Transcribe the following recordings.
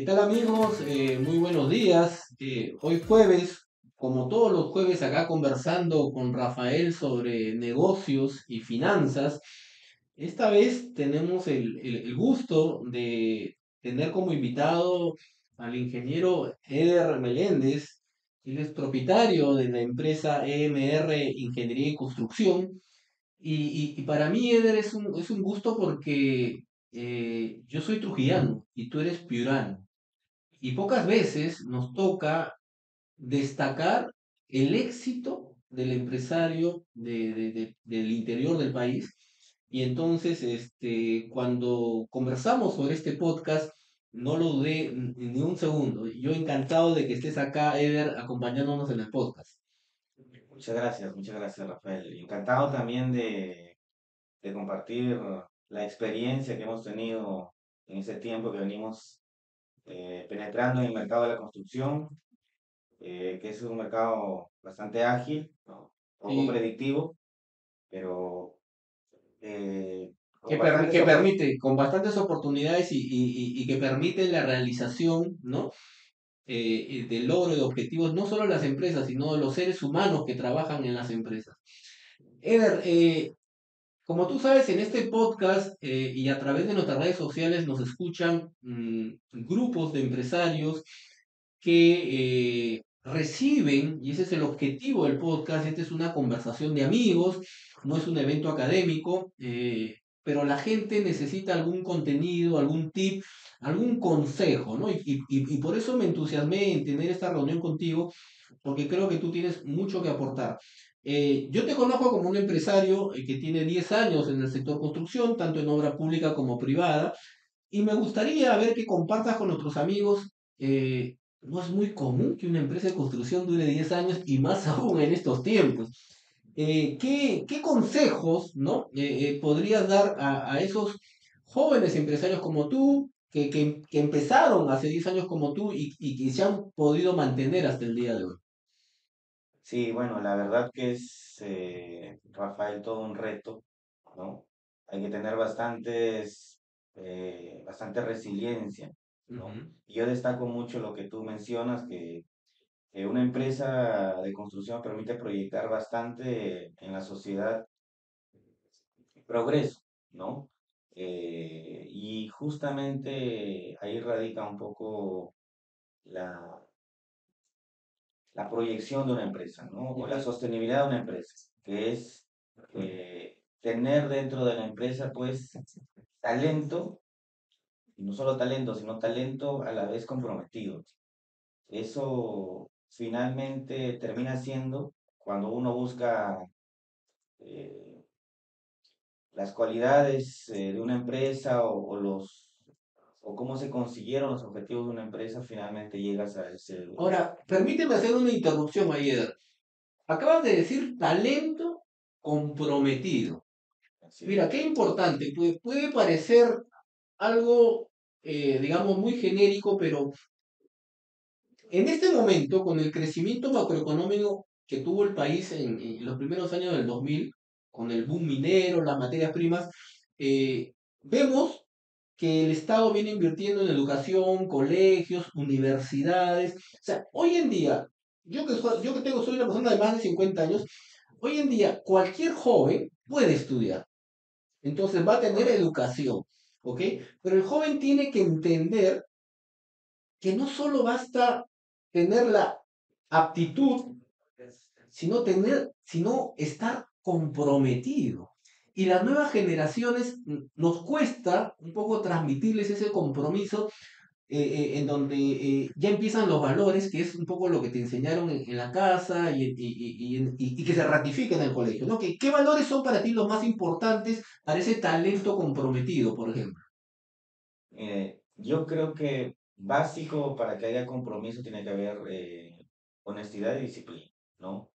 ¿Qué tal amigos? Eh, muy buenos días. Eh, hoy jueves, como todos los jueves acá conversando con Rafael sobre negocios y finanzas, esta vez tenemos el, el- gusto de tener como invitado al ingeniero Eder Meléndez. Él es propietario de la empresa EMR Ingeniería y Construcción. Y, y- y para mí, Eder, es un, es un gusto porque eh, yo soy trujillano y tú eres piurano. Y pocas veces nos toca destacar el éxito del empresario de- de- de- del interior del país. Y entonces, este, cuando conversamos sobre este podcast, no lo dudé ni un segundo. Yo encantado de que estés acá, Eder, acompañándonos en el podcast. Muchas gracias, muchas gracias, Rafael. Encantado también de, de compartir la experiencia que hemos tenido en ese tiempo que venimos eh, penetrando en el mercado de la construcción, eh, que es un mercado bastante ágil, ¿no? poco Y predictivo, pero eh, que, per- permite, con bastantes oportunidades y, y- y- que permite la realización, ¿no? del logro de objetivos, no solo de las empresas, sino de los seres humanos que trabajan en las empresas. Eder, eh, como tú sabes, en este podcast eh, y a través de nuestras redes sociales nos escuchan mm, grupos de empresarios que eh, reciben, y ese es el objetivo del podcast, esta es una conversación de amigos, no es un evento académico, eh, pero la gente necesita algún contenido, algún tip, algún consejo, ¿no? Y, por eso me entusiasmé en tener esta reunión contigo, porque creo que tú tienes mucho que aportar. Eh, yo te conozco como un empresario eh, que tiene 10 años en el sector construcción, tanto en obra pública como privada, y me gustaría ver que compartas con nuestros amigos, eh, no es muy común que una empresa de construcción dure 10 años y más aún en estos tiempos. ¿qué, consejos, ¿no? podrías dar a, esos jóvenes empresarios como tú, que, empezaron hace 10 años como tú y que se han podido mantener hasta el día de hoy? Sí, bueno, la verdad que es, eh, Rafael, todo un reto, ¿no? Hay que tener bastantes, eh, bastante resiliencia, ¿no? Ujú. Y yo destaco mucho lo que tú mencionas, que, que una empresa de construcción permite proyectar bastante en la sociedad progreso, ¿no? Eh, y justamente ahí radica un poco la, la proyección de una empresa, ¿no? O la sostenibilidad de una empresa, que es eh, tener dentro de la empresa, pues, talento, y no solo talento, sino talento a la vez comprometido. Eso finalmente termina siendo cuando uno busca eh, las cualidades eh, de una empresa o, o los o cómo se consiguieron los objetivos de una empresa, finalmente llegas a ese... Ahora, permíteme hacer una interrupción Eder. Acabas de decir talento comprometido. así. Mira, qué importante. Puede, puede parecer algo, eh, digamos, muy genérico, pero en este momento, con el crecimiento macroeconómico que tuvo el país en, en los primeros años del 2000, con el boom minero, las materias primas, eh, vemos que el Estado viene invirtiendo en educación, colegios, universidades. O sea, hoy en día, yo que, yo que tengo, soy una persona de más de 50 años, hoy en día cualquier joven puede estudiar. Entonces va a tener educación, ¿ok? Pero el joven tiene que entender que no solo basta tener la aptitud, sino tener, sino estar comprometido. Y las nuevas generaciones mm, nos cuesta un poco transmitirles ese compromiso eh, eh, en donde eh, ya empiezan los valores, que es un poco lo que te enseñaron en, en la casa y, y- y- y que se ratifica en el colegio, ¿no? ¿Qué, qué valores son para ti los más importantes para ese talento comprometido, por ejemplo? Yo creo que básico para que haya compromiso tiene que haber honestidad y disciplina, ¿no?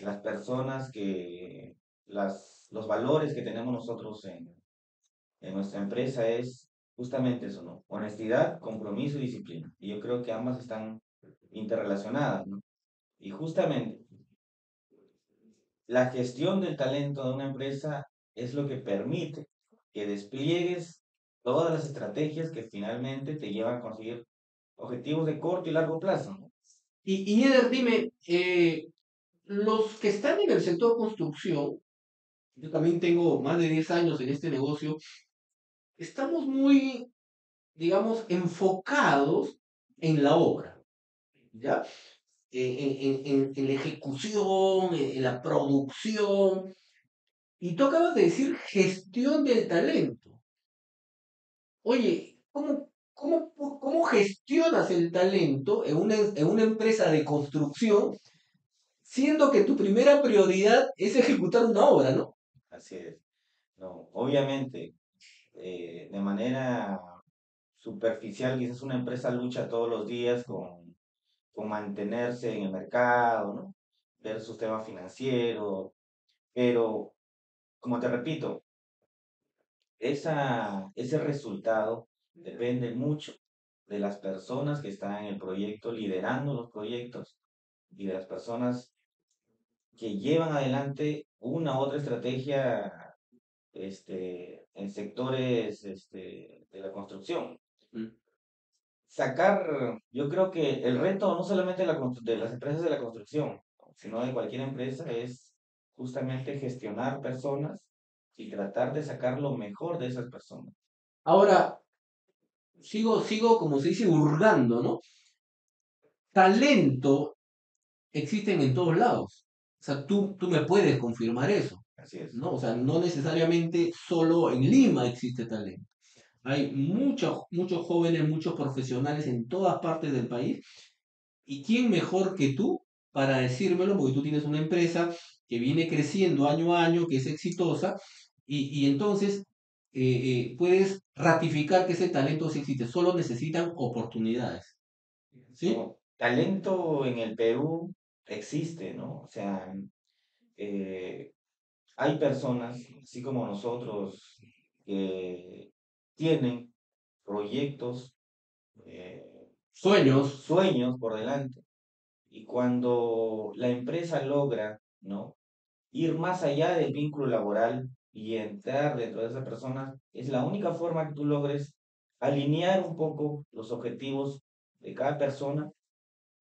Las personas que, las, los valores que tenemos nosotros en, en nuestra empresa es justamente eso, ¿no? Honestidad, compromiso y disciplina. Y yo creo que ambas están interrelacionadas, ¿no? Y justamente la gestión del talento de una empresa es lo que permite que despliegues todas las estrategias que finalmente te llevan a conseguir objetivos de corto y largo plazo. Y, y Eder, dime, eh, los que están en el sector construcción, yo también tengo más de 10 años en este negocio, estamos muy, digamos, enfocados en la obra, ¿ya? En, en, en, la ejecución, en, la producción. Y tú acabas de decir gestión del talento. Oye, ¿cómo, cómo, cómo gestionas el talento en una, en una empresa de construcción siendo que tu primera prioridad es ejecutar una obra, ¿no? Así es. No, obviamente, eh, de manera superficial, quizás una empresa lucha todos los días con, con mantenerse en el mercado, ¿no? Ver sus temas financieros, pero, como te repito, esa, ese resultado depende mucho de las personas que están en el proyecto, liderando los proyectos, y de las personas que llevan adelante una otra estrategia este, en sectores este, de la construcción. Mm. Sacar, yo creo que el reto no solamente de, la, de las empresas de la construcción, sino de cualquier empresa es justamente gestionar personas y tratar de sacar lo mejor de esas personas. Ahora, sigo, sigo, como se dice, hurgando, ¿no? Talento existen en todos lados. O sea, tú, tú me puedes confirmar eso. Así es. ¿no? O sea, no necesariamente solo en Lima existe talento. Hay muchos, muchos jóvenes, muchos profesionales en todas partes del país. ¿Y quién mejor que tú para decírmelo? Porque tú tienes una empresa que viene creciendo año a año, que es exitosa, y, y entonces eh, eh, puedes ratificar que ese talento sí existe. Solo necesitan oportunidades. ¿Sí? talento en el Perú existe, ¿no? O sea, eh, hay personas, así como nosotros, que tienen proyectos, eh, sueños. sueños por delante. Y cuando la empresa logra, ¿no? Ir más allá del vínculo laboral y entrar dentro de esa persona, es la única forma que tú logres alinear un poco los objetivos de cada persona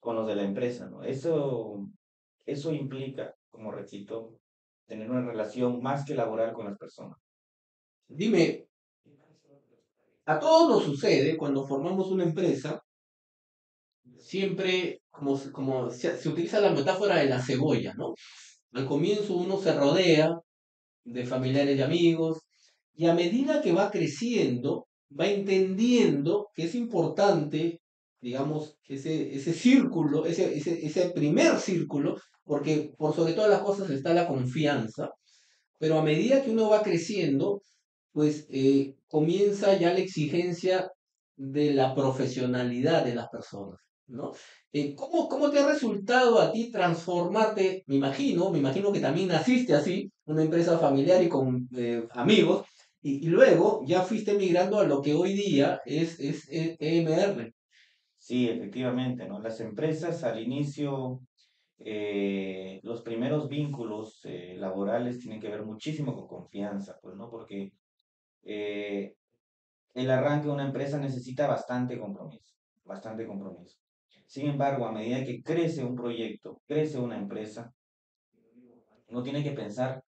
con los de la empresa, ¿no? Eso, eso implica, como repito, tener una relación más que laboral con las personas. Dime, a todos nos sucede cuando formamos una empresa, siempre como, como se, utiliza la metáfora de la cebolla, ¿no? Al comienzo uno se rodea de familiares y amigos, y a medida que va creciendo, va entendiendo que es importante digamos, ese, ese círculo, ese, ese, ese primer círculo, porque por sobre todas las cosas está la confianza, pero a medida que uno va creciendo, pues eh, comienza ya la exigencia de la profesionalidad de las personas, ¿no? Eh, ¿cómo, ¿Cómo te ha resultado a ti transformarte? Me imagino, me imagino que también naciste así, una empresa familiar y con eh, amigos, y, y, luego ya fuiste migrando a lo que hoy día es, es EMR. Sí, efectivamente, ¿no? Las empresas al inicio, eh, los primeros vínculos eh, laborales tienen que ver muchísimo con confianza, pues, ¿no? Porque eh, el arranque de una empresa necesita bastante compromiso, bastante compromiso. Sin embargo, a medida que crece un proyecto, crece una empresa, uno tiene que pensar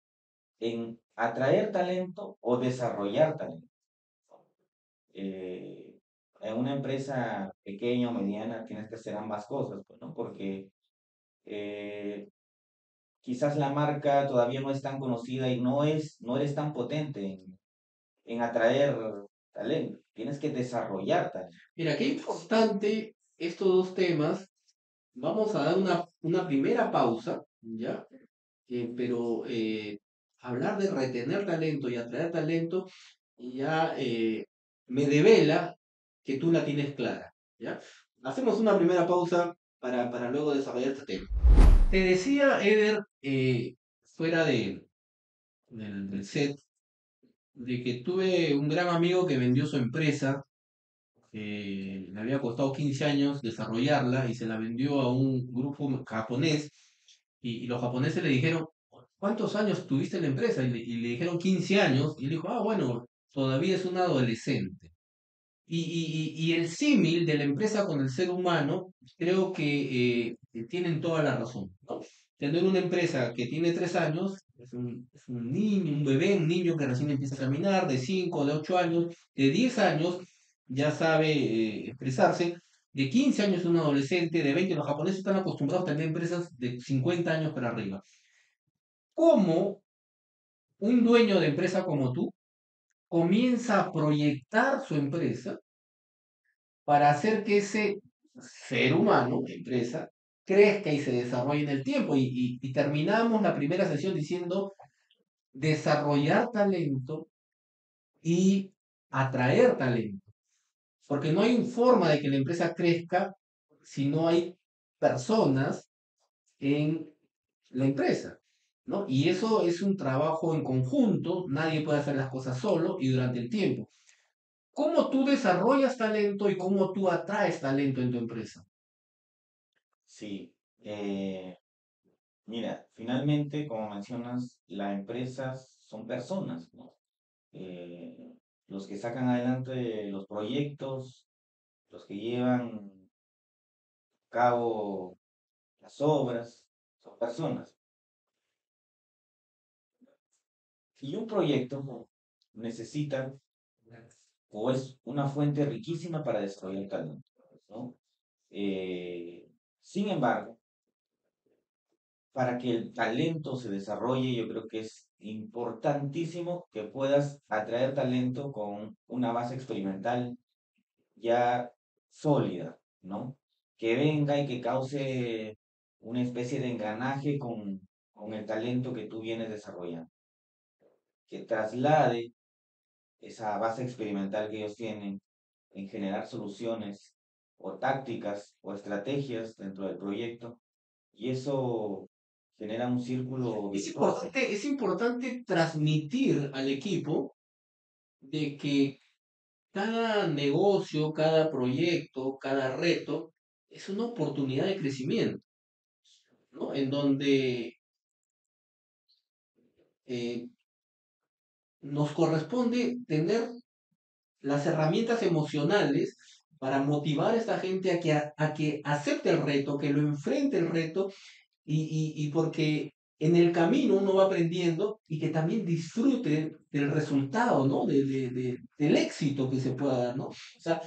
en atraer talento o desarrollar talento. Eh, en una empresa pequeña o mediana tienes que hacer ambas cosas, pues, ¿no? Porque eh, quizás la marca todavía no es tan conocida y no, es, no eres tan potente en, en atraer talento. Tienes que desarrollar talento. Mira, qué importante estos dos temas. Vamos a dar una, una primera pausa, ¿ya? Eh, pero eh, hablar de retener talento y atraer talento ya me devela que tú la tienes clara. ¿ya? Hacemos una primera pausa para, para luego desarrollar este tema. Te decía, Eder, eh, fuera de, del, set, de que tuve un gran amigo que vendió su empresa, eh, le había costado 15 años desarrollarla y se la vendió a un grupo japonés y, los japoneses le dijeron, ¿cuántos años tuviste la empresa? Y le, y le, dijeron 15 años y le dijo, ah, bueno, todavía es un adolescente. Y, y, y el símil de la empresa con el ser humano, creo que eh, tienen toda la razón. Tener una empresa que tiene tres años, es un, es un, niño, un bebé, un niño que recién empieza a caminar, de cinco, de ocho años, de diez años, ya sabe eh, expresarse, de 15 años un adolescente, de 20, los japoneses están acostumbrados a tener empresas de 50 años para arriba. ¿Cómo un dueño de empresa como tú comienza a proyectar su empresa para hacer que ese ser humano, empresa, crezca y se desarrolle en el tiempo? Y, y terminamos la primera sesión diciendo desarrollar talento y atraer talento. Porque no hay forma de que la empresa crezca si no hay personas en la empresa. ¿No? Y eso es un trabajo en conjunto, nadie puede hacer las cosas solo y durante el tiempo. ¿Cómo tú desarrollas talento y cómo tú atraes talento en tu empresa? Sí, eh, mira, finalmente, como mencionas, las empresas son personas, ¿no? Eh, los que sacan adelante los proyectos, los que llevan a cabo las obras, son personas. Y un proyecto necesita o es una fuente riquísima para desarrollar talento. ¿no? Eh, sin embargo, para que el talento se desarrolle, yo creo que es importantísimo que puedas atraer talento con una base experimental ya sólida, ¿no? Que venga y que cause una especie de engranaje con, con el talento que tú vienes desarrollando. Que traslade esa base experimental que ellos tienen en generar soluciones o tácticas o estrategias dentro del proyecto. Y eso genera un círculo. Es importante, es importante transmitir al equipo de que cada negocio, cada proyecto, cada reto es una oportunidad de crecimiento, ¿no? En donde eh, nos corresponde tener las herramientas emocionales para motivar a esta gente a que, a que acepte el reto, que lo enfrente el reto y, y, porque en el camino uno va aprendiendo y que también disfrute del resultado, ¿no? De, de, del éxito que se pueda dar, ¿no? O sea,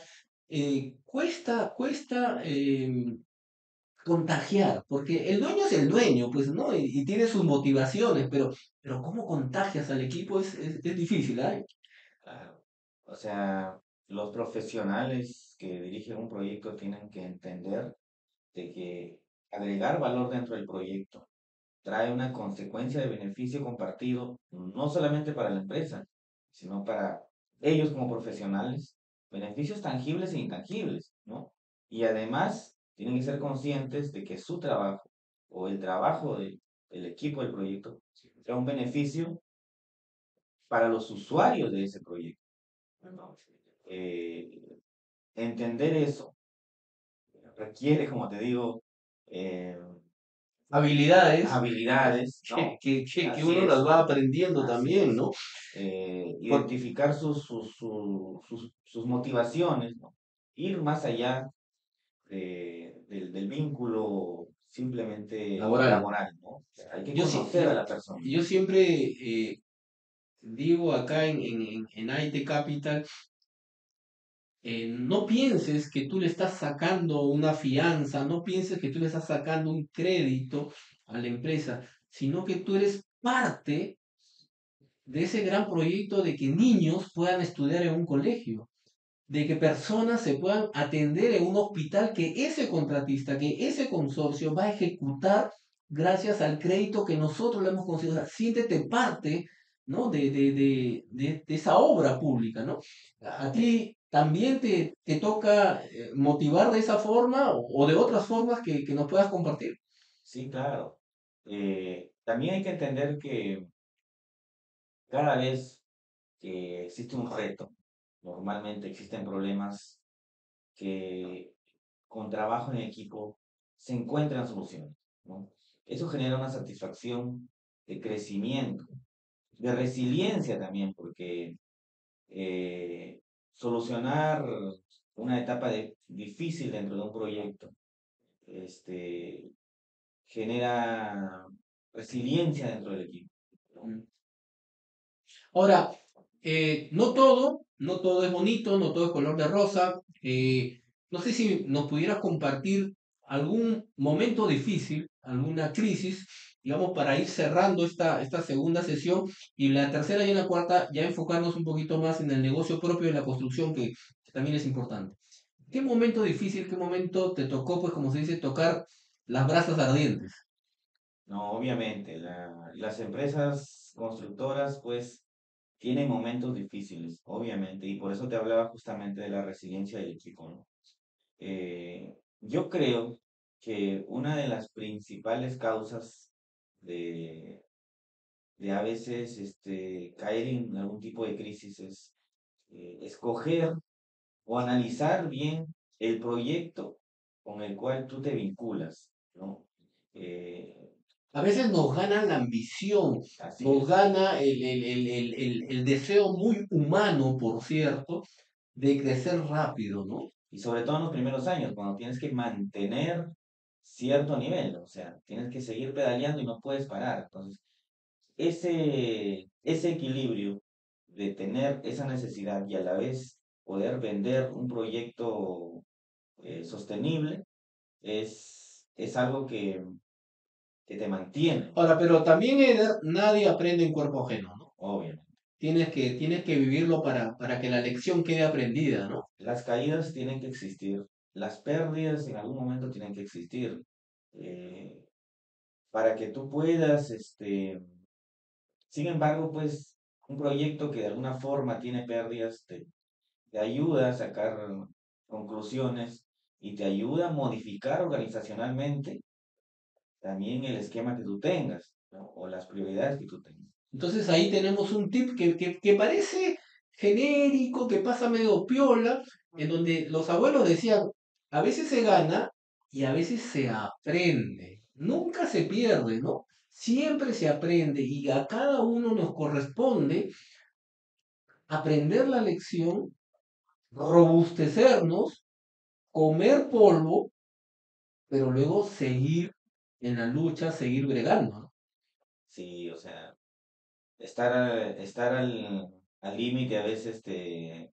eh, cuesta, cuesta em, contagiar, porque el dueño es el dueño, pues, ¿no? Y, tiene sus motivaciones, pero, pero cómo contagias al equipo es, es, es difícil, ¿eh? Claro. O sea, los profesionales que dirigen un proyecto tienen que entender de que agregar valor dentro del proyecto trae una consecuencia de beneficio compartido, no solamente para la empresa, sino para ellos como profesionales, beneficios tangibles e intangibles, ¿no? Y además tienen que ser conscientes de que su trabajo o el trabajo del equipo del proyecto trae un beneficio para los usuarios de ese proyecto. Eh, entender eso requiere, como te digo, eh, habilidades, habilidades que, que, uno las va aprendiendo también, ¿no? Eh, identificar sus, sus, sus, sus, motivaciones, ¿no? ir más allá de, del, del, vínculo simplemente laboral, ¿no? hay que conocer a la persona. Yo siempre eh, digo acá en, en, en IT Capital eh, no pienses que tú le estás sacando una fianza, no pienses que tú le estás sacando un crédito a la empresa, sino que tú eres parte de ese gran proyecto de que niños puedan estudiar en un colegio, de que personas se puedan atender en un hospital que ese contratista, que ese consorcio va a ejecutar gracias al crédito que nosotros le hemos concedido. siéntete parte ¿no? De, de, de, de, esa obra pública. ¿no? A ti también te, te toca eh, motivar de esa forma o, de otras formas que, que, nos puedas compartir. Sí, claro. Eh, también hay que entender que cada vez que existe un reto, normalmente existen problemas que con trabajo en equipo se encuentran soluciones. ¿no? Eso genera una satisfacción de crecimiento, de resiliencia también, porque eh, solucionar una etapa de, difícil dentro de un proyecto. Este, genera resiliencia dentro del equipo. Mm. Ahora, eh, no todo, no todo es bonito, no todo es color de rosa. Eh, no sé si nos pudieras compartir algún momento difícil, alguna crisis, digamos, para ir cerrando esta, esta segunda sesión y la tercera y la cuarta ya enfocarnos un poquito más en el negocio propio de la construcción, que también es importante. ¿Qué momento difícil, qué momento te tocó, pues como se dice, tocar las brasas ardientes? No, obviamente, las empresas constructoras, pues, tienen momentos difíciles, obviamente, y por eso te hablaba justamente de la resiliencia del equipo. Eh, yo creo que una de las principales causas de, de a veces este, caer en algún tipo de crisis es eh, escoger o analizar bien el proyecto con el cual tú te vinculas, ¿no? Eh, a veces nos gana la ambición, nos gana el, el, deseo muy humano, por cierto, de crecer rápido, ¿no? Y sobre todo en los primeros años, cuando tienes que mantener cierto nivel, o sea, tienes que seguir pedaleando y no puedes parar. Entonces, ese, ese equilibrio de tener esa necesidad y a la vez poder vender un proyecto eh, sostenible es, es algo que, que te mantiene. Ahora, pero también, nadie aprende en cuerpo ajeno, ¿no? Obviamente. Tienes que, tienes que vivirlo para, para que la lección quede aprendida, ¿no? Las caídas tienen que existir, las pérdidas en algún momento tienen que existir. Eh, para que tú puedas, este, sin embargo, pues un proyecto que de alguna forma tiene pérdidas te, te ayuda a sacar conclusiones y te ayuda a modificar organizacionalmente también el esquema que tú tengas o las prioridades que tú tengas. Entonces ahí tenemos un tip que, que, parece genérico, que pasa medio piola, en donde los abuelos decían, a veces se gana y a veces se aprende. Nunca se pierde, ¿no? Siempre se aprende y a cada uno nos corresponde aprender la lección, robustecernos, comer polvo, pero luego seguir en la lucha seguir bregando. Sí, o sea, estar, estar al límite a veces te,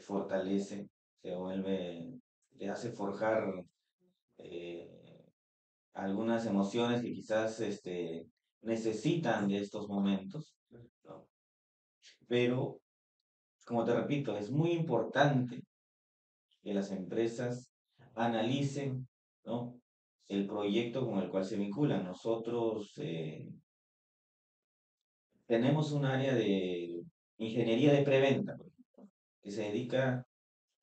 fortalece, se vuelve, te hace forjar eh, algunas emociones que quizás este, necesitan de estos momentos, Pero, como te repito, es muy importante que las empresas analicen, ¿no? El proyecto con el cual se vinculan. Nosotros eh, tenemos un área de ingeniería de preventa que se dedica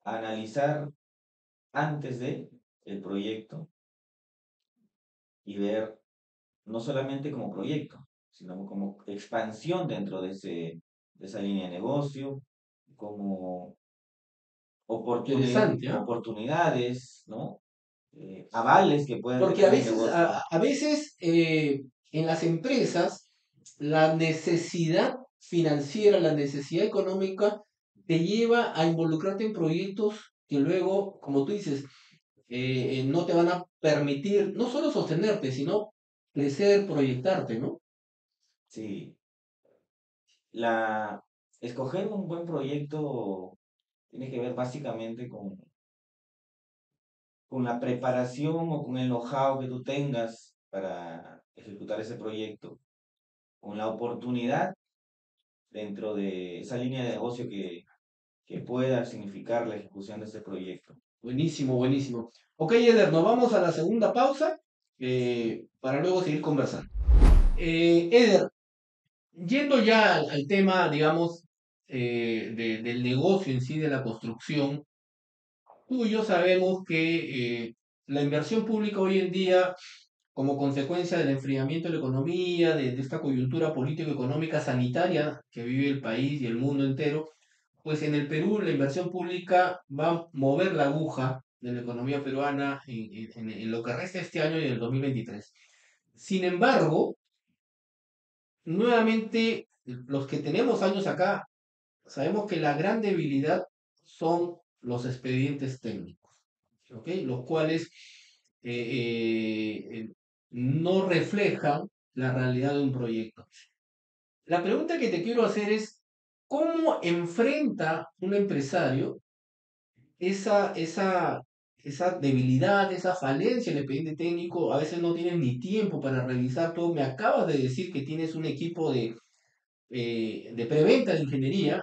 a analizar antes de el proyecto y ver no solamente como proyecto, sino como expansión dentro de, ese, de esa línea de negocio, como oportunidades, ¿no? Eh, avales que puedan... Porque a veces, a, veces eh, en las empresas la necesidad financiera, la necesidad económica te lleva a involucrarte en proyectos que luego, como tú dices, eh, no te van a permitir no solo sostenerte, sino crecer, proyectarte, ¿no? Sí. La, escoger un buen proyecto tiene que ver básicamente con con la preparación o con el know-how que tú tengas para ejecutar ese proyecto, con la oportunidad dentro de esa línea de negocio que, que pueda significar la ejecución de ese proyecto. Buenísimo, buenísimo. Ok, Eder, nos vamos a la segunda pausa eh, para luego seguir conversando. Eh, Eder, yendo ya al, tema, digamos, eh, del negocio en sí, de la construcción, Tú y yo sabemos que eh, la inversión pública hoy en día, como consecuencia del enfriamiento de la economía, de, esta coyuntura político-económica sanitaria que vive el país y el mundo entero, pues en el Perú la inversión pública va a mover la aguja de la economía peruana en, en lo que resta este año y en el 2023. Sin embargo, nuevamente, los que tenemos años acá sabemos que la gran debilidad son los expedientes técnicos, ¿ok? Los cuales eh, eh, no reflejan la realidad de un proyecto. La pregunta que te quiero hacer es, ¿cómo enfrenta un empresario esa, esa, esa debilidad, esa falencia en el expediente técnico? A veces no tienes ni tiempo para revisar todo. Me acabas de decir que tienes un equipo de, eh, de preventa de ingeniería,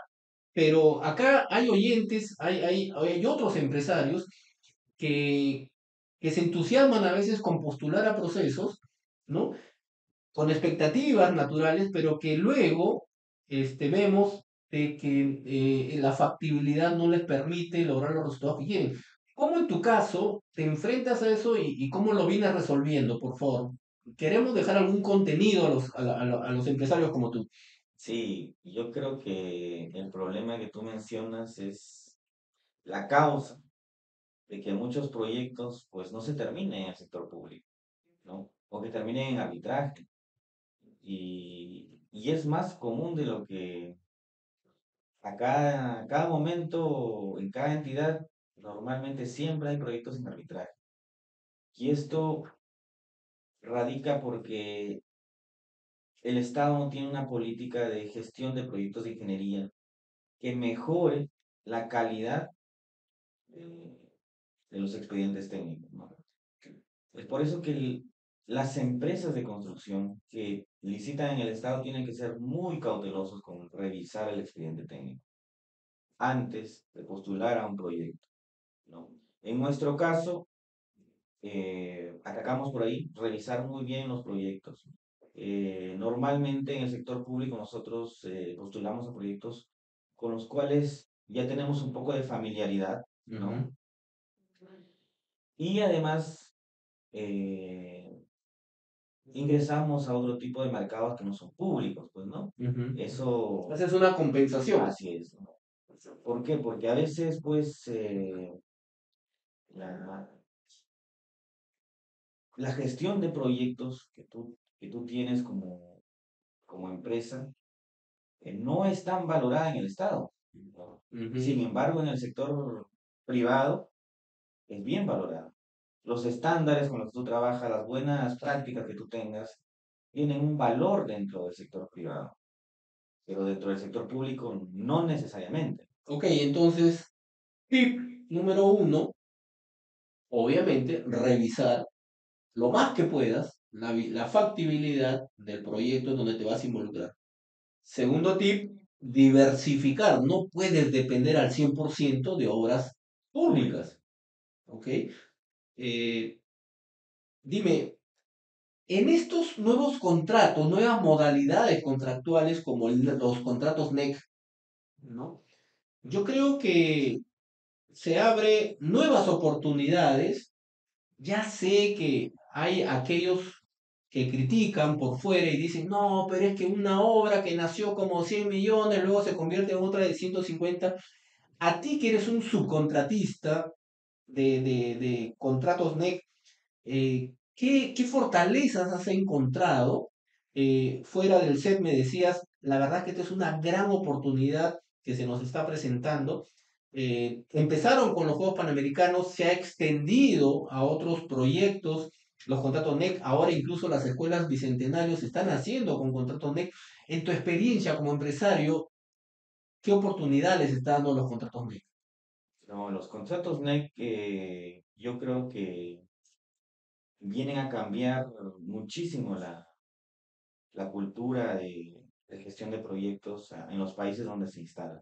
pero acá hay oyentes, hay, hay, hay otros empresarios que, que se entusiasman a veces con postular a procesos, ¿no? Con expectativas naturales, pero que luego este, vemos de que eh, la factibilidad no les permite lograr los resultados que quieren. ¿Cómo en tu caso te enfrentas a eso y, cómo lo vienes resolviendo, por favor? Queremos dejar algún contenido a los, a, a los empresarios como tú. Sí, yo creo que el problema que tú mencionas es la causa de que muchos proyectos pues no se terminen en el sector público, ¿no? O que terminen en arbitraje. Y, y es más común de lo que a cada, cada momento, en cada entidad, normalmente siempre hay proyectos en arbitraje. Y esto radica porque el Estado tiene una política de gestión de proyectos de ingeniería que mejore la calidad de, los expedientes técnicos. Es por eso que las empresas de construcción que licitan en el Estado tienen que ser muy cautelosos con revisar el expediente técnico antes de postular a un proyecto. ¿no? En nuestro caso, eh, atacamos por ahí, revisar muy bien los proyectos. Eh, normalmente en el sector público nosotros eh, postulamos a proyectos con los cuales ya tenemos un poco de familiaridad, ¿no? Ujú, Y además eh, ingresamos a otro tipo de mercados que no son públicos, pues, ¿no? ujú. Eso Haces una compensación. así es, ¿no? ¿Por qué? Porque a veces, pues, eh, la, la gestión de proyectos que tú, que tú tienes como, como empresa eh, no es tan valorada en el Estado. Sin embargo, en el sector privado es bien valorada. Los estándares con los que tú trabajas, las buenas prácticas que tú tengas, tienen un valor dentro del sector privado, pero dentro del sector público no necesariamente. Ok, entonces, tip número uno, obviamente, revisar lo más que puedas la, la factibilidad del proyecto en donde te vas a involucrar. Segundo tip, diversificar. No puedes depender al 100% de obras públicas. ¿Ok? Eh, dime, en estos nuevos contratos, nuevas modalidades contractuales como los contratos NEC, ¿no? Yo creo que se abre nuevas oportunidades. Ya sé que hay aquellos que critican por fuera y dicen, no, pero es que una obra que nació como 100 millones, luego se convierte en otra de 150. A ti que eres un subcontratista de, de, de contratos NEC, eh, ¿qué, qué fortalezas has encontrado? Eh, fuera del set me decías, la verdad que esta es una gran oportunidad que se nos está presentando. Eh, empezaron con los Juegos Panamericanos, se ha extendido a otros proyectos, los contratos NEC, ahora incluso las escuelas bicentenarios están haciendo con contratos NEC. En tu experiencia como empresario, ¿qué oportunidades les está dando los contratos NEC? No, los contratos NEC eh, yo creo que vienen a cambiar muchísimo la, la cultura de, de gestión de proyectos ah, en los países donde se instalan.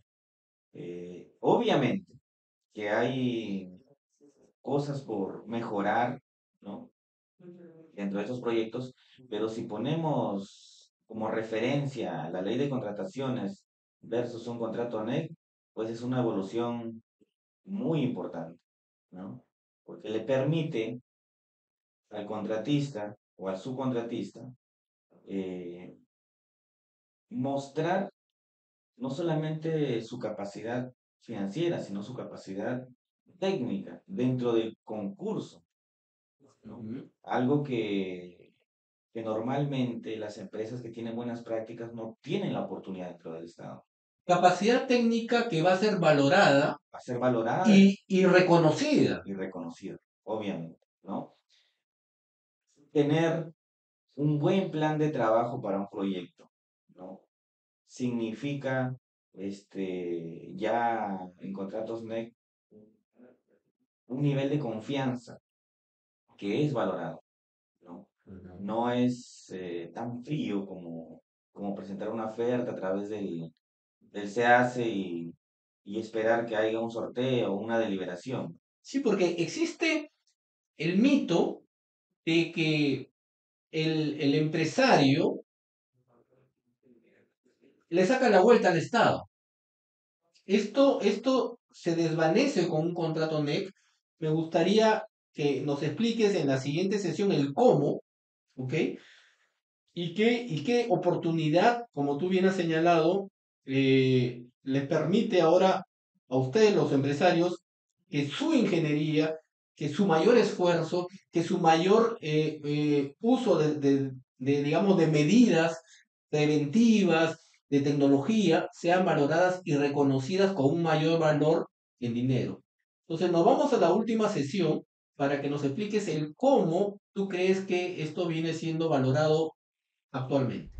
Eh, obviamente que hay cosas por mejorar, ¿no? Dentro de esos proyectos, pero si ponemos como referencia la ley de contrataciones versus un contrato NEC, pues es una evolución muy importante, ¿no? Porque le permite al contratista o al subcontratista eh, mostrar no solamente su capacidad financiera, sino su capacidad técnica dentro del concurso, Algo que, que normalmente las empresas que tienen buenas prácticas no tienen la oportunidad dentro del Estado. capacidad técnica que va a ser valorada Va a ser valorada y, y reconocida. y reconocida, obviamente, ¿no? Tener un buen plan de trabajo para un proyecto, ¿no? Significa, este, ya en contratos NEC, un nivel de confianza que es valorado, ¿no? No es eh, tan frío como, como presentar una oferta a través del, del SEACE y, y esperar que haya un sorteo o una deliberación. Sí, porque existe el mito de que el, el empresario le saca la vuelta al Estado. Esto, esto se desvanece con un contrato NEC. Me gustaría que nos expliques en la siguiente sesión el cómo, ¿ok? Y qué, y qué oportunidad, como tú bien has señalado, eh, les permite ahora a ustedes, los empresarios, que su ingeniería, que su mayor esfuerzo, que su mayor eh, eh, uso de, de, de, digamos, de medidas preventivas, de tecnología, sean valoradas y reconocidas con un mayor valor en dinero. Entonces, nos vamos a la última sesión para que nos expliques el cómo tú crees que esto viene siendo valorado actualmente.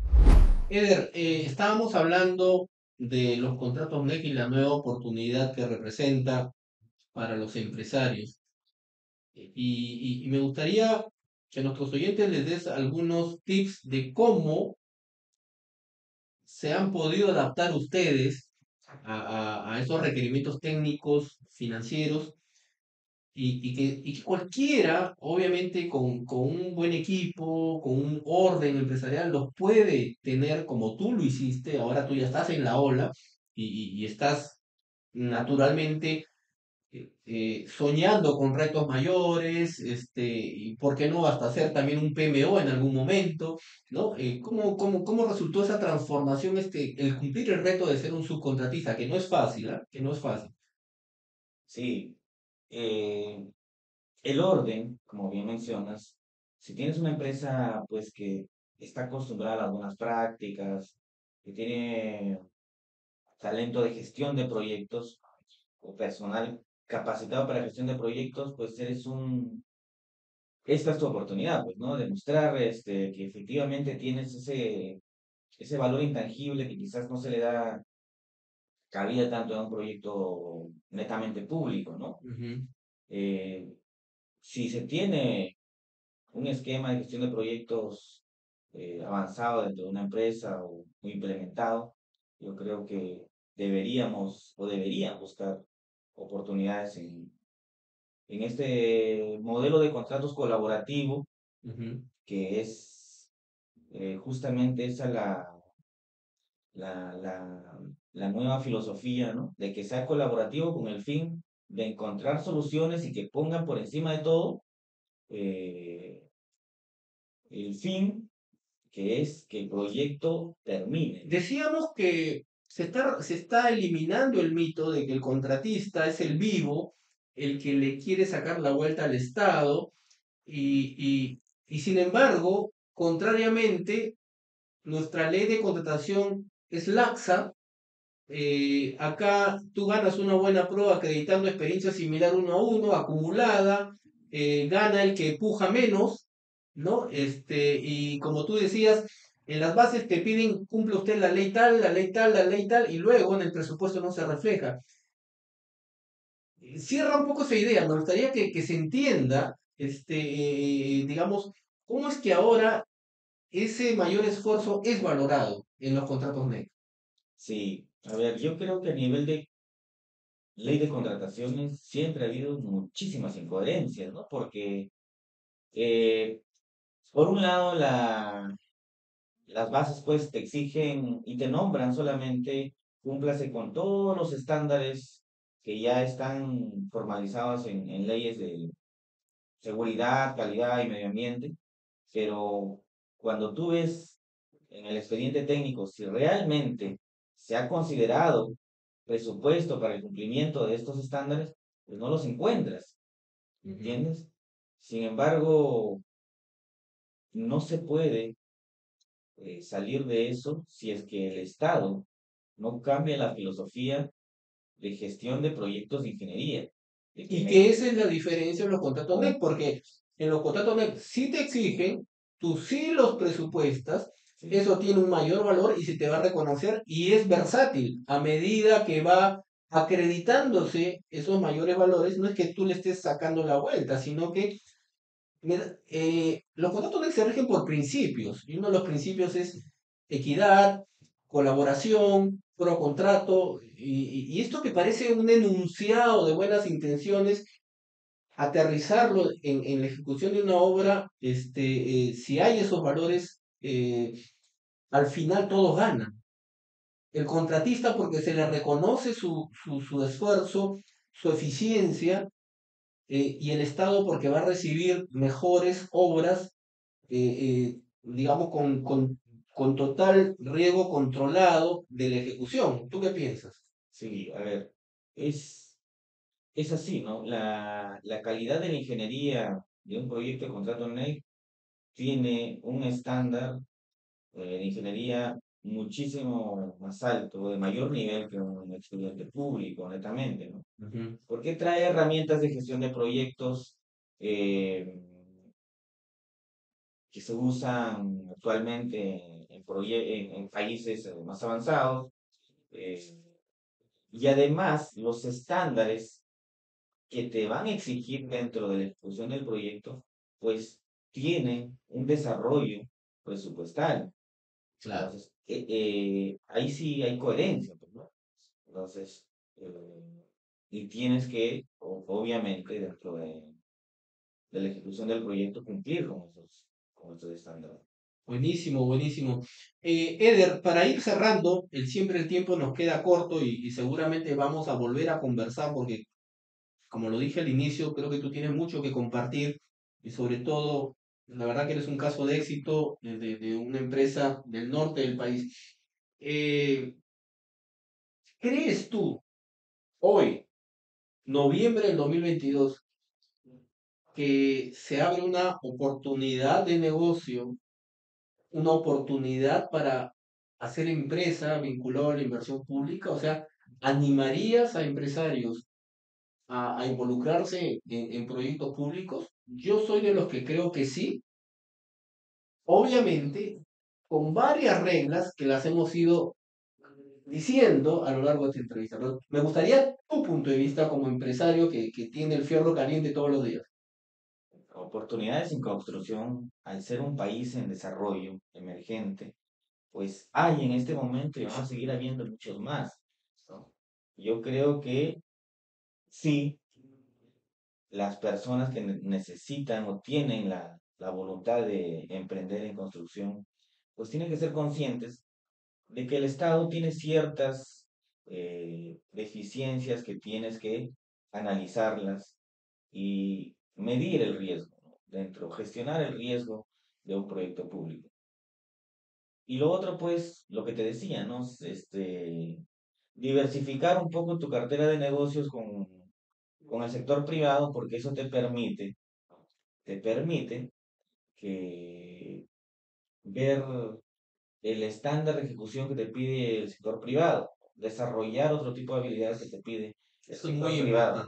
Eder, eh, estábamos hablando de los contratos NEC y la nueva oportunidad que representa para los empresarios. Y, y, y me gustaría que a nuestros oyentes les des algunos tips de cómo se han podido adaptar ustedes a, a, a esos requerimientos técnicos, financieros, y, y, que, y, que, cualquiera, obviamente con, con, un buen equipo, con un orden empresarial, los puede tener como tú lo hiciste, ahora tú ya estás en la ola y, y estás naturalmente eh, eh, soñando con retos mayores, este, y por qué no hasta hacer también un PMO en algún momento, ¿no? Eh, ¿cómo, cómo, ¿Cómo resultó esa transformación, este, el cumplir el reto de ser un subcontratista, que no es fácil, ¿eh? que no es fácil? Sí, eh, el orden, como bien mencionas, si tienes una empresa pues que está acostumbrada a buenas prácticas, que tiene talento de gestión de proyectos o personal capacitado para gestión de proyectos, pues eres un esta es tu oportunidad, pues, ¿no? Demostrar este, que efectivamente tienes ese, ese valor intangible que quizás no se le da cabida tanto en un proyecto netamente público, ¿no? Uh -huh. eh, si se tiene un esquema de gestión de proyectos eh, avanzado dentro de una empresa o muy implementado, yo creo que deberíamos o deberían buscar oportunidades en, en este modelo de contratos colaborativo, Uh -huh. que es eh, justamente esa la, la, la, la nueva filosofía, ¿no? De que sea colaborativo con el fin de encontrar soluciones y que pongan por encima de todo eh, el fin, que es que el proyecto termine. Decíamos que se está, se está eliminando el mito de que el contratista es el vivo, el que le quiere sacar la vuelta al Estado, y, y, y sin embargo, contrariamente, nuestra ley de contratación es laxa. Eh, acá tú ganas una buena prueba acreditando experiencia similar uno a uno, acumulada, eh, gana el que puja menos, ¿no? Este, y como tú decías, en las bases te piden cumple usted la ley tal, la ley tal, la ley tal, y luego en el presupuesto no se refleja. Cierra un poco esa idea, me gustaría que, que se entienda, este, eh, digamos, cómo es que ahora ese mayor esfuerzo es valorado en los contratos NEC. Sí, a ver, yo creo que a nivel de ley de contrataciones siempre ha habido muchísimas incoherencias, ¿no? Porque, eh, por un lado, la, las bases pues te exigen y te nombran solamente cúmplase con todos los estándares que ya están formalizados en, en leyes de seguridad, calidad y medio ambiente, pero cuando tú ves en el expediente técnico si realmente se ha considerado presupuesto para el cumplimiento de estos estándares, pues no los encuentras, ¿entiendes? Sin embargo, no se puede eh, salir de eso si es que el Estado no cambia la filosofía de gestión de proyectos de ingeniería. Y que esa es la diferencia en los contratos NEC, porque en los contratos NEC sí te exigen, tú sí los presupuestas, eso tiene un mayor valor y se te va a reconocer y es versátil. A medida que va acreditándose esos mayores valores, no es que tú le estés sacando la vuelta, sino que eh, los contratos se rigen por principios, y uno de los principios es equidad, colaboración, pro contrato, y, esto que parece un enunciado de buenas intenciones, aterrizarlo en, la ejecución de una obra, este, eh, si hay esos valores, eh, al final todos ganan. El contratista porque se le reconoce su, su esfuerzo, su eficiencia, eh, y el Estado porque va a recibir mejores obras, eh, eh, digamos, con, con, con, total riesgo controlado de la ejecución. ¿Tú qué piensas? Sí, a ver, es, es así, ¿no? La, la calidad de la ingeniería de un proyecto de contrato NEC tiene un estándar de ingeniería muchísimo más alto, de mayor nivel que un estudiante público, netamente, ¿no? Porque trae herramientas de gestión de proyectos eh, que se usan actualmente en, en, países más avanzados. Eh, y además, los estándares que te van a exigir dentro de la ejecución del proyecto, pues tienen un desarrollo presupuestal. Claro. Eh, eh, ahí sí hay coherencia, pues, ¿no? Entonces, eh, y tienes que, obviamente, dentro de, de, la ejecución del proyecto, cumplir con esos, con esos estándares. Buenísimo, buenísimo. Eder, para ir cerrando, el, siempre el tiempo nos queda corto y, y seguramente vamos a volver a conversar porque, como lo dije al inicio, creo que tú tienes mucho que compartir y sobre todo la verdad que eres un caso de éxito de, una empresa del norte del país. Eh, ¿Crees tú, hoy, noviembre del 2022, que se abre una oportunidad de negocio, una oportunidad para hacer empresa vinculada a la inversión pública? O sea, ¿animarías a empresarios a, involucrarse en, proyectos públicos? Yo soy de los que creo que sí. Obviamente, con varias reglas que las hemos ido diciendo a lo largo de esta entrevista. me gustaría tu punto de vista como empresario que, que tiene el fierro caliente todos los días. Oportunidades en construcción, al ser un país en desarrollo emergente, pues hay en este momento y van a seguir habiendo muchos más. Yo creo que sí, las personas que necesitan o tienen la, voluntad de emprender en construcción, pues tienen que ser conscientes de que el Estado tiene ciertas eh, deficiencias que tienes que analizarlas y medir el riesgo dentro, gestionar el riesgo de un proyecto público. Y lo otro, pues, lo que te decía, ¿no? Este, diversificar un poco tu cartera de negocios con con el sector privado porque eso te permite, te permite que ver el estándar de ejecución que te pide el sector privado, desarrollar otro tipo de habilidades que te pide el sector privado.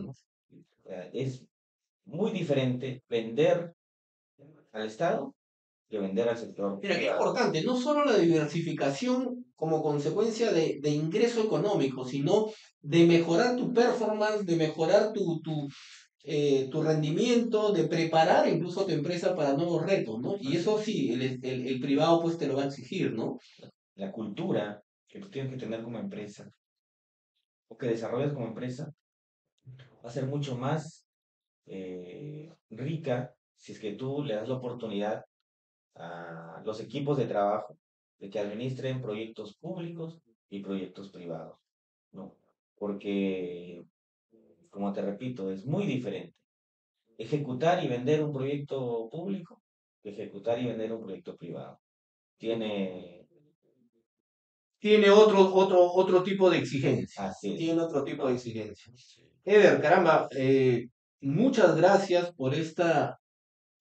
es muy diferente vender al Estado que vender al sector. Mira, qué importante, no solo la diversificación como consecuencia de, de ingreso económico, sino de mejorar tu performance, de mejorar tu, tu, eh, tu rendimiento, de preparar incluso tu empresa para nuevos retos, ¿no? Y eso sí, el, el, el, privado pues te lo va a exigir, ¿no? La cultura que tú tienes que tener como empresa o que desarrollas como empresa va a ser mucho más eh, rica si es que tú le das la oportunidad a los equipos de trabajo de que administren proyectos públicos y proyectos privados, ¿no? Porque, como te repito, es muy diferente ejecutar y vender un proyecto público que ejecutar y vender un proyecto privado. Tiene tiene otro, otro, otro tipo de exigencia. Tiene otro tipo de exigencia. Eder, caramba, eh, muchas gracias por esta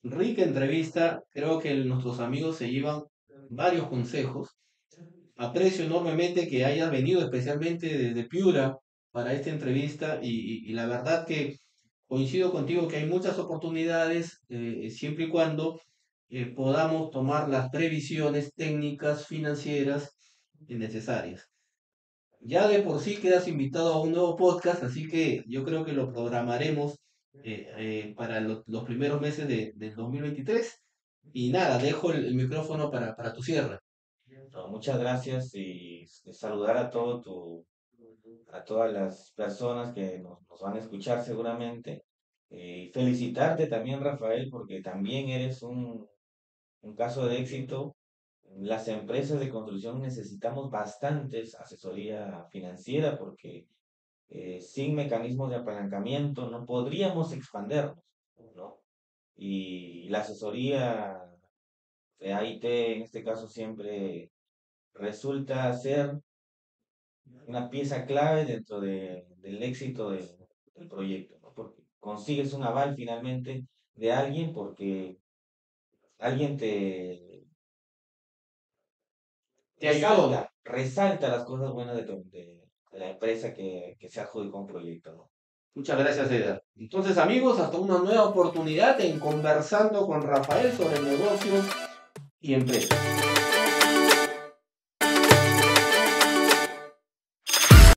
rica entrevista. Creo que nuestros amigos se llevan varios consejos. aprecio enormemente que hayas venido especialmente desde Piura para esta entrevista y, la verdad que coincido contigo que hay muchas oportunidades eh, siempre y cuando eh, podamos tomar las previsiones técnicas financieras necesarias. Ya de por sí quedas invitado a un nuevo podcast, así que yo creo que lo programaremos eh, para los primeros meses de, del 2023. Y nada, dejo el, micrófono para, para tu cierre. muchas gracias y saludar a todo tu, a todas las personas que nos, van a escuchar seguramente. Eh, felicitarte también, Rafael, porque también eres un, un caso de éxito. Las empresas de construcción necesitamos bastantes asesoría financiera porque eh, sin mecanismos de apalancamiento no podríamos expandernos, ¿no? Y la asesoría de AIT en este caso siempre resulta ser una pieza clave dentro de, del éxito del proyecto, ¿no? porque consigues un aval finalmente de alguien porque alguien te, te resalta, resalta las cosas buenas de, de, la empresa que, que se adjudicó un proyecto. ¿no? Muchas gracias, Eder. Entonces, amigos, hasta una nueva oportunidad en conversando con Rafael sobre negocios y empresas.